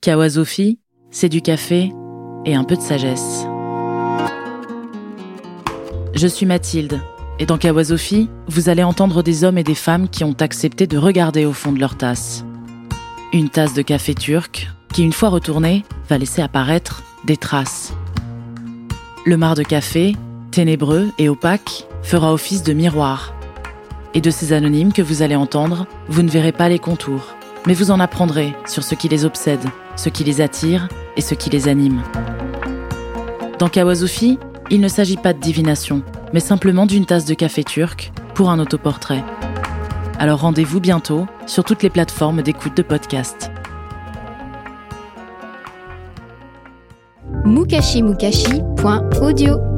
Kawasofi, c'est du café et un peu de sagesse. Je suis Mathilde, et dans Kawasofi, vous allez entendre des hommes et des femmes qui ont accepté de regarder au fond de leur tasse. Une tasse de café turc qui, une fois retournée, va laisser apparaître des traces. Le mar de café, ténébreux et opaque, fera office de miroir. Et de ces anonymes que vous allez entendre, vous ne verrez pas les contours, mais vous en apprendrez sur ce qui les obsède, ce qui les attire et ce qui les anime. Dans Kawasofi, il ne s'agit pas de divination, mais simplement d'une tasse de café turc pour un autoportrait. Alors rendez-vous bientôt sur toutes les plateformes d'écoute de podcast. mukashimukashi.audio